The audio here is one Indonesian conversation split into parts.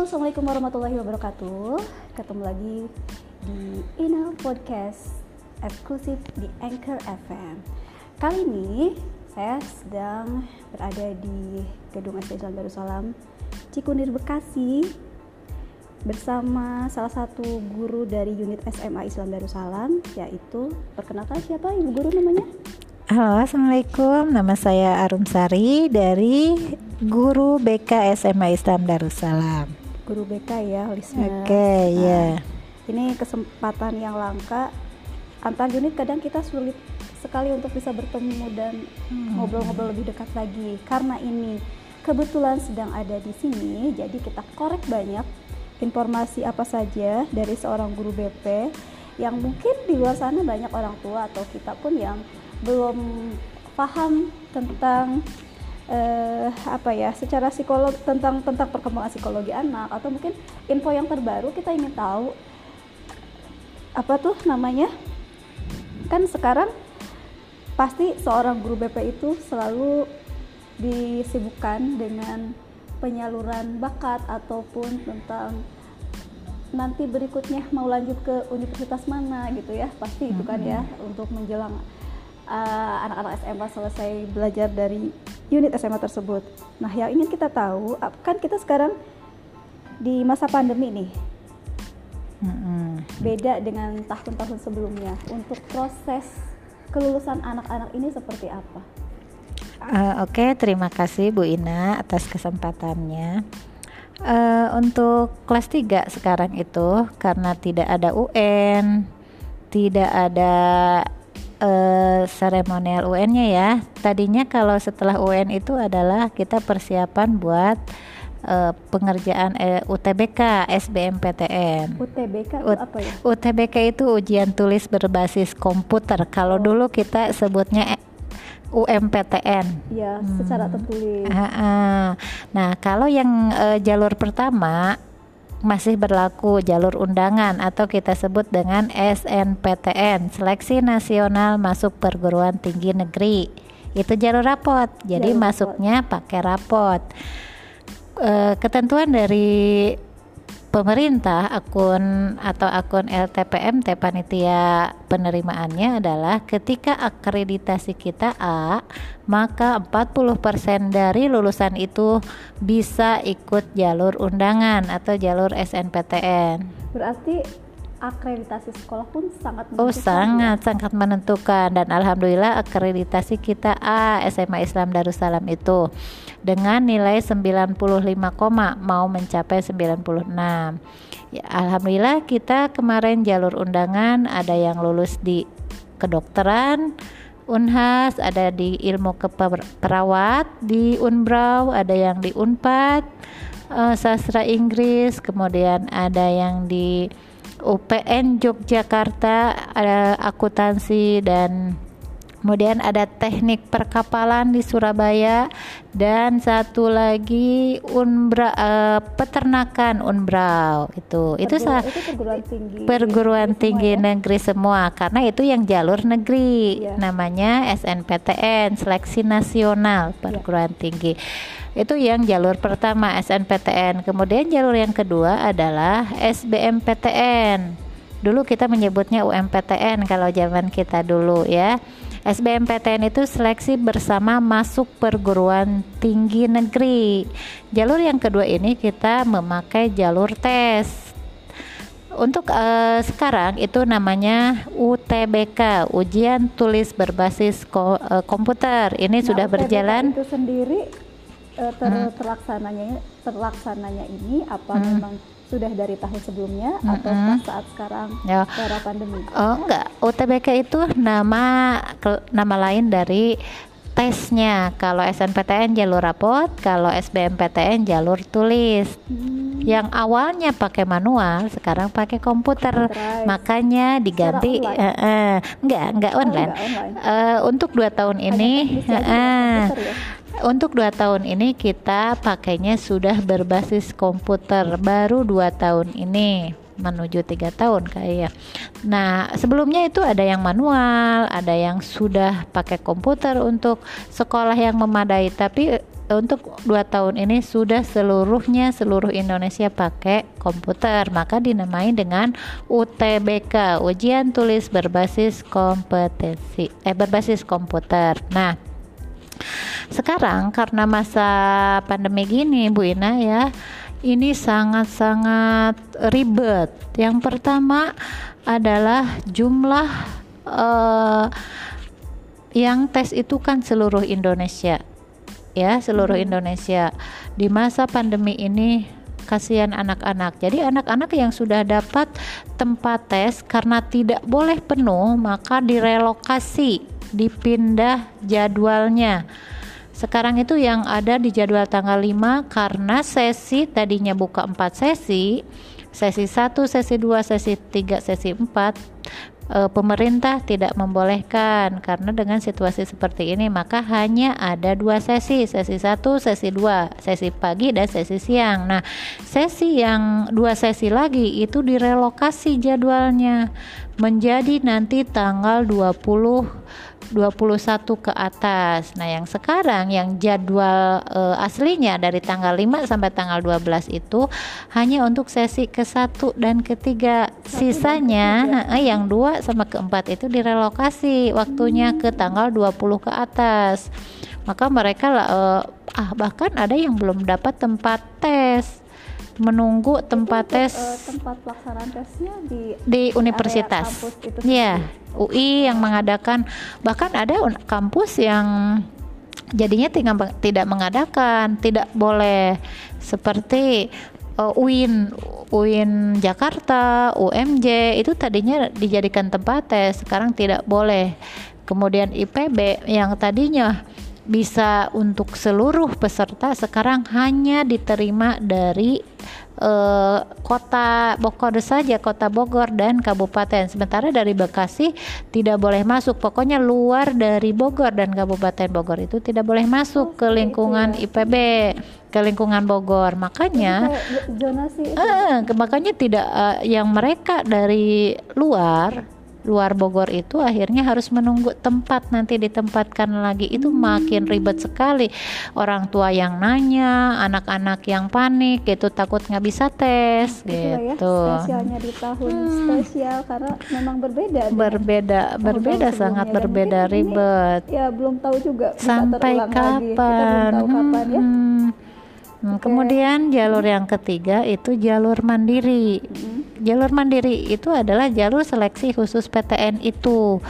Assalamualaikum warahmatullahi wabarakatuh. Ketemu lagi di Ina Podcast eksklusif di Anchor FM. Kali ini saya sedang berada di Gedung SD Islam Darussalam Cikunir Bekasi bersama salah satu guru dari unit SMA Islam Darussalam yaitu perkenalkan siapa ibu guru namanya? Halo, Assalamualaikum. Nama saya Arum Sari dari Guru BK SMA Islam Darussalam. Guru BK ya, listener. Oke, okay, ya. Yeah. Ini kesempatan yang langka. Antar unit kadang kita sulit sekali untuk bisa bertemu dan hmm. ngobrol-ngobrol hmm. lebih dekat lagi. Karena ini kebetulan sedang ada di sini, jadi kita korek banyak informasi apa saja dari seorang guru BP yang mungkin di luar sana banyak orang tua atau kita pun yang belum paham tentang uh, apa ya secara psikolog tentang tentang perkembangan psikologi anak atau mungkin info yang terbaru kita ingin tahu apa tuh namanya? Kan sekarang pasti seorang guru BP itu selalu disibukkan dengan penyaluran bakat ataupun tentang nanti berikutnya mau lanjut ke universitas mana gitu ya. Pasti itu kan ya untuk menjelang Eh, anak-anak uh, SMA selesai belajar dari unit SMA tersebut. Nah, yang ingin kita tahu, kan kita sekarang di masa pandemi nih, beda dengan tahun-tahun sebelumnya. Untuk proses kelulusan anak-anak ini seperti apa? Uh, Oke, okay, terima kasih Bu Ina atas kesempatannya. Uh, untuk kelas 3 sekarang itu karena tidak ada UN, tidak ada uh, seremonial UN-nya ya. Tadinya kalau setelah UN itu adalah kita persiapan buat uh, pengerjaan uh, UTBK SBMPTN. UTBK itu apa ya? UTBK itu ujian tulis berbasis komputer. Kalau oh. dulu kita sebutnya UMPTN. Ya, hmm. secara tertulis. Uh, uh. Nah, kalau yang uh, jalur pertama masih berlaku jalur undangan atau kita sebut dengan SNPTN Seleksi Nasional Masuk Perguruan Tinggi Negeri itu jalur rapot jadi jalur masuknya rapot. pakai rapot e, ketentuan dari pemerintah akun atau akun LTPMT panitia penerimaannya adalah ketika akreditasi kita A maka 40% dari lulusan itu bisa ikut jalur undangan atau jalur SNPTN. Berarti akreditasi sekolah pun sangat menentukan. Oh, sangat ya? sangat menentukan dan alhamdulillah akreditasi kita A SMA Islam Darussalam itu dengan nilai 95, mau mencapai 96. Ya, alhamdulillah kita kemarin jalur undangan ada yang lulus di kedokteran, Unhas, ada di ilmu keperawat di Unbrau, ada yang di Unpad, uh, sastra Inggris, kemudian ada yang di UPN Yogyakarta ada akuntansi dan kemudian ada teknik perkapalan di Surabaya dan satu lagi unbra uh, peternakan unbrau itu itu, salah itu perguruan tinggi perguruan tinggi semua, ya? negeri semua karena itu yang jalur negeri ya. namanya SNPTN seleksi nasional iya. perguruan ya. tinggi itu yang jalur pertama SNPTN. Kemudian jalur yang kedua adalah SBMPTN. Dulu kita menyebutnya UMPTN kalau zaman kita dulu ya. SBMPTN itu seleksi bersama masuk perguruan tinggi negeri. Jalur yang kedua ini kita memakai jalur tes. Untuk uh, sekarang itu namanya UTBK, ujian tulis berbasis ko, uh, komputer. Ini nah, sudah UTBK berjalan. Itu sendiri uh, ter hmm. terlaksananya terlaksananya ini apa hmm. memang sudah dari tahun sebelumnya hmm. atau pas saat sekarang ya. era pandemi? Oh enggak, UTBK itu nama nama lain dari tesnya. Kalau SNPTN jalur rapot, kalau SBMPTN jalur tulis. Hmm. Yang awalnya pakai manual, sekarang pakai komputer. Makanya diganti uh, uh, enggak enggak oh, online. Enggak online. Uh, untuk dua tahun Hanya ini, uh, untuk dua tahun ini kita pakainya sudah berbasis komputer baru dua tahun ini menuju tiga tahun kayak ya. Nah sebelumnya itu ada yang manual, ada yang sudah pakai komputer untuk sekolah yang memadai, tapi untuk dua tahun ini sudah seluruhnya seluruh Indonesia pakai komputer maka dinamai dengan UTBK ujian tulis berbasis kompetensi eh berbasis komputer nah sekarang karena masa pandemi gini Bu Ina ya ini sangat-sangat ribet yang pertama adalah jumlah uh, yang tes itu kan seluruh Indonesia ya seluruh hmm. Indonesia di masa pandemi ini kasihan anak-anak. Jadi anak-anak yang sudah dapat tempat tes karena tidak boleh penuh maka direlokasi, dipindah jadwalnya. Sekarang itu yang ada di jadwal tanggal 5 karena sesi tadinya buka 4 sesi, sesi 1, sesi 2, sesi 3, sesi 4 e, pemerintah tidak membolehkan. Karena dengan situasi seperti ini maka hanya ada dua sesi. Sesi satu sesi dua. Sesi pagi dan sesi siang. Nah sesi yang dua sesi lagi itu direlokasi jadwalnya menjadi nanti tanggal 20 21 ke atas. Nah, yang sekarang yang jadwal e, aslinya dari tanggal 5 sampai tanggal 12 itu hanya untuk sesi ke-1 dan ketiga. Sisanya eh, yang dua sama keempat itu direlokasi waktunya ke tanggal 20 ke atas. Maka mereka e, ah bahkan ada yang belum dapat tempat tes menunggu tempat itu, tes uh, tempat pelaksanaan tesnya di di universitas. Iya, UI yang mengadakan bahkan ada kampus yang jadinya tinggal, tidak mengadakan, tidak boleh seperti uh, UIN UIN Jakarta, UMJ itu tadinya dijadikan tempat tes, sekarang tidak boleh. Kemudian IPB yang tadinya bisa untuk seluruh peserta sekarang hanya diterima dari uh, kota Bogor saja, kota Bogor dan kabupaten. Sementara dari Bekasi tidak boleh masuk. Pokoknya luar dari Bogor dan kabupaten Bogor itu tidak boleh masuk ke lingkungan IPB, ke lingkungan Bogor. Makanya zonasi. Uh, makanya tidak uh, yang mereka dari luar luar Bogor itu akhirnya harus menunggu tempat nanti ditempatkan lagi itu makin ribet sekali orang tua yang nanya anak-anak yang panik itu takut nggak bisa tes ya, gitu ya, spesialnya di tahun hmm. spesial karena memang berbeda berbeda berbeda sangat berbeda ribet ya belum tahu juga sampai kapan lagi. Kita belum tahu kapan ya hmm. Hmm, okay. Kemudian jalur yang ketiga itu jalur mandiri. Hmm. Jalur mandiri itu adalah jalur seleksi khusus PTN itu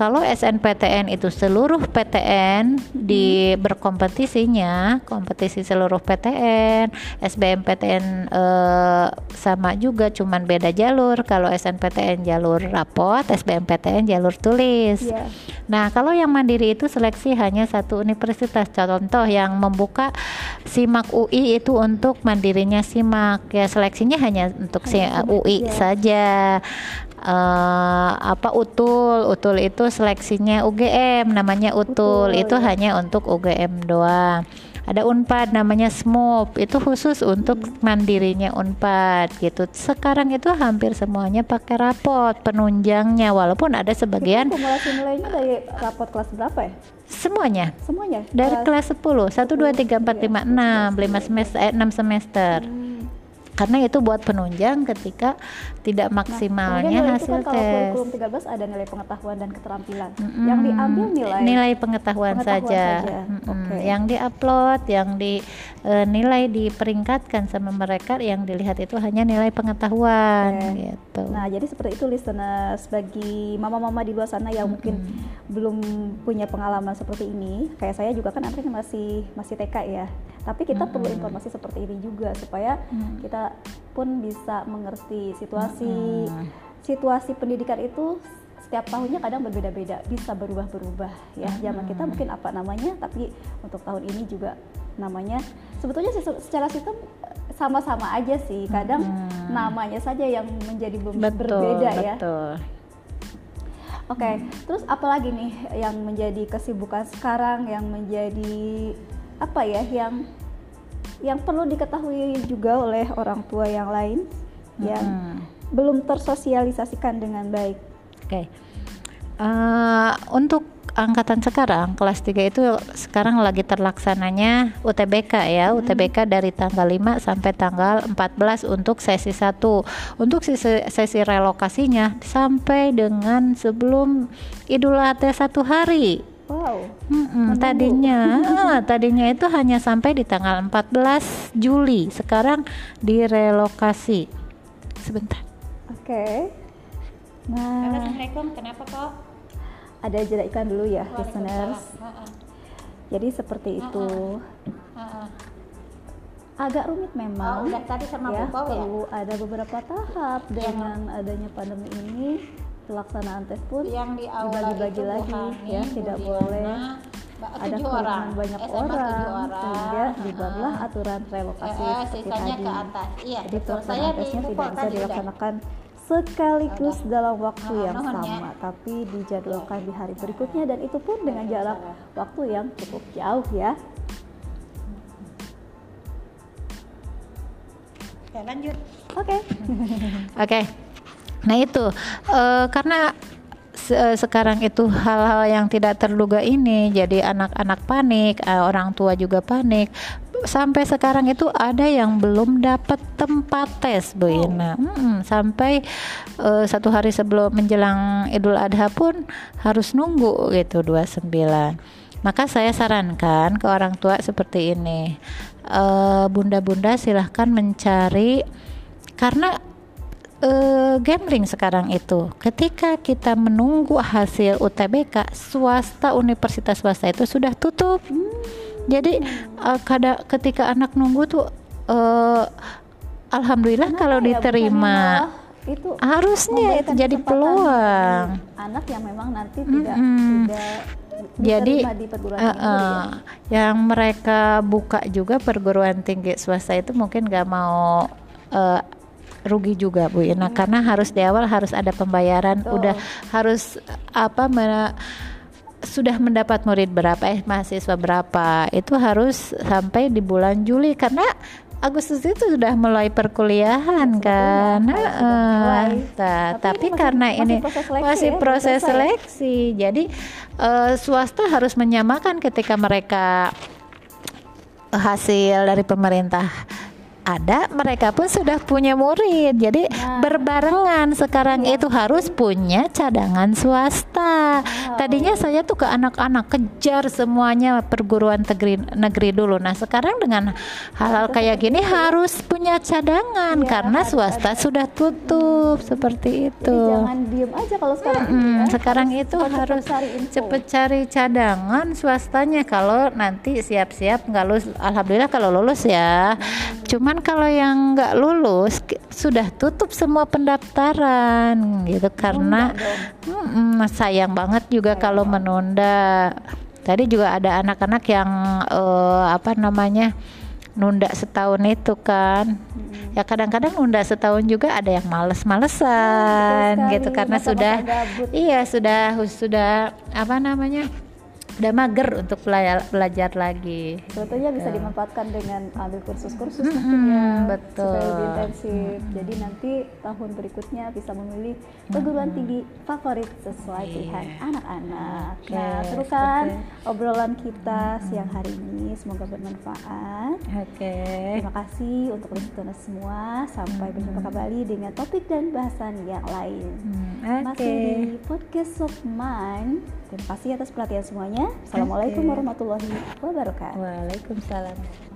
kalau SNPTN itu seluruh PTN di berkompetisinya, kompetisi seluruh PTN, SBMPTN eh, sama juga cuman beda jalur. Kalau SNPTN jalur rapot, SBMPTN jalur tulis. Yeah. Nah, kalau yang mandiri itu seleksi hanya satu universitas. Contoh yang membuka SIMAK UI itu untuk mandirinya SIMAK. Ya seleksinya hanya untuk si UI yeah. saja uh, apa utul. Utul itu seleksinya UGM namanya utul, utul. Itu ya. hanya untuk UGM doang. Ada Unpad namanya SMOP itu khusus untuk mandirinya Unpad gitu. Sekarang itu hampir semuanya pakai rapot penunjangnya walaupun ada sebagian kumulasi nilainya dari rapot kelas berapa ya? Semuanya. Semuanya? Dari kelas, kelas 10 1 2 3 4 5 6 5 semester eh, 6 semester. Hmm karena itu buat penunjang ketika tidak nah, maksimalnya nah, hasil kan tes. Kalau kurikulum 13 ada nilai pengetahuan dan keterampilan. Mm -hmm. Yang diambil nilai nilai pengetahuan, pengetahuan saja. saja. Mm -hmm. okay. Yang diupload, yang di uh, nilai diperingkatkan sama mereka yang dilihat itu hanya nilai pengetahuan okay. gitu. Nah, jadi seperti itu listeners bagi mama-mama di luar sana yang mm -hmm. mungkin belum punya pengalaman seperti ini. Kayak saya juga kan anaknya masih masih TK ya. Tapi kita mm -hmm. perlu informasi seperti ini juga supaya mm -hmm. kita pun bisa mengerti situasi hmm. situasi pendidikan itu setiap tahunnya kadang berbeda-beda bisa berubah-berubah ya hmm. zaman kita mungkin apa namanya tapi untuk tahun ini juga namanya sebetulnya secara sistem sama-sama aja sih kadang hmm. namanya saja yang menjadi betul, berbeda betul. ya Oke, okay, hmm. terus apalagi nih yang menjadi kesibukan sekarang, yang menjadi apa ya, yang yang perlu diketahui juga oleh orang tua yang lain yang belum tersosialisasikan dengan baik. Oke. Okay. Uh, untuk angkatan sekarang kelas 3 itu sekarang lagi terlaksananya UTBK ya. Hmm. UTBK dari tanggal 5 sampai tanggal 14 untuk sesi 1. Untuk sesi, sesi relokasinya sampai dengan sebelum Idul Adha satu hari. Wow. Hmm, tadinya tadinya itu hanya sampai di tanggal 14 Juli. Sekarang direlokasi. Sebentar. Oke. Okay. Nah, Assalamualaikum. Kenapa kok? ada jeda iklan dulu ya listeners jadi seperti itu agak rumit memang oh, udah tadi sama ya, perlu ya? ada beberapa tahap dengan adanya pandemi ini pelaksanaan tes pun yang di dibagi-bagi lagi Buhani, ya tidak boleh ada kerumunan banyak SMA orang, orang sehingga dibuatlah aturan relokasi eh, seperti tadi. Ke atas. Iya, Jadi pelaksanaan tesnya tidak bisa dilaksanakan sekaligus dalam waktu yang sama, tapi dijadwalkan di hari berikutnya dan itu pun dengan jarak waktu yang cukup jauh ya. Oke, lanjut. Oke. Okay. Oke. Nah itu uh, karena se sekarang itu hal-hal yang tidak terduga ini jadi anak-anak panik, uh, orang tua juga panik. Sampai sekarang itu ada yang belum dapat tempat tes Bu oh. Ina hmm, sampai uh, satu hari sebelum menjelang Idul Adha pun harus nunggu gitu 29 maka saya sarankan ke orang tua seperti ini bunda bunda-bunda silahkan mencari karena uh, gambling sekarang itu ketika kita menunggu hasil UTBK swasta universitas swasta itu sudah tutup hmm jadi uh, kada ketika anak nunggu tuh uh, alhamdulillah Kenapa kalau ya, diterima itu harusnya itu jadi peluang anak yang memang nanti tidak mm -hmm. tidak jadi di perguruan uh, uh, ya? yang mereka buka juga perguruan tinggi swasta itu mungkin gak mau uh, rugi juga Bu Ina. Hmm. karena harus di awal harus ada pembayaran Betul. udah harus apa sudah mendapat murid berapa eh mahasiswa berapa. Itu harus sampai di bulan Juli karena Agustus itu sudah mulai perkuliahan kan, ya, uh, tapi, tapi masih, karena masih ini proses seleksi, masih ya, proses seleksi, jadi uh, swasta harus menyamakan ketika mereka hasil dari pemerintah ada mereka pun sudah punya murid jadi nah. berbarengan sekarang ya. itu harus punya cadangan swasta wow. tadinya saya tuh ke anak-anak kejar semuanya perguruan negeri negeri dulu nah sekarang dengan hal-hal kayak gini harus punya cadangan ya, karena swasta ada. sudah tutup hmm. seperti itu jadi jangan diem aja kalau sekarang hmm, ya. sekarang itu harus cepet cari cadangan swastanya kalau nanti siap-siap nggak lulus alhamdulillah kalau lulus ya hmm. cuma Cuman kalau yang nggak lulus sudah tutup semua pendaftaran gitu karena mm, sayang banget juga kalau menunda. Tadi juga ada anak-anak yang uh, apa namanya nunda setahun itu kan. Hmm. Ya kadang-kadang nunda setahun juga ada yang males-malesan hmm, gitu karena sudah iya sudah sudah apa namanya udah mager untuk belajar, belajar lagi. Sebetulnya gitu. bisa dimanfaatkan dengan ambil kursus-kursus mm -hmm, ya, betul. supaya lebih intensif. Mm -hmm. Jadi nanti tahun berikutnya bisa memilih perguruan tinggi favorit sesuai yeah. pilihan anak-anak. Okay, nah, seru kan obrolan kita mm -hmm. siang hari ini. Semoga bermanfaat. Oke. Okay. Terima kasih untuk listeners semua. Sampai mm -hmm. berjumpa kembali dengan topik dan bahasan yang lain. Mm, okay. Masih di podcast of Mind. Terima kasih atas perhatian semuanya. Assalamualaikum okay. warahmatullahi wabarakatuh. Waalaikumsalam.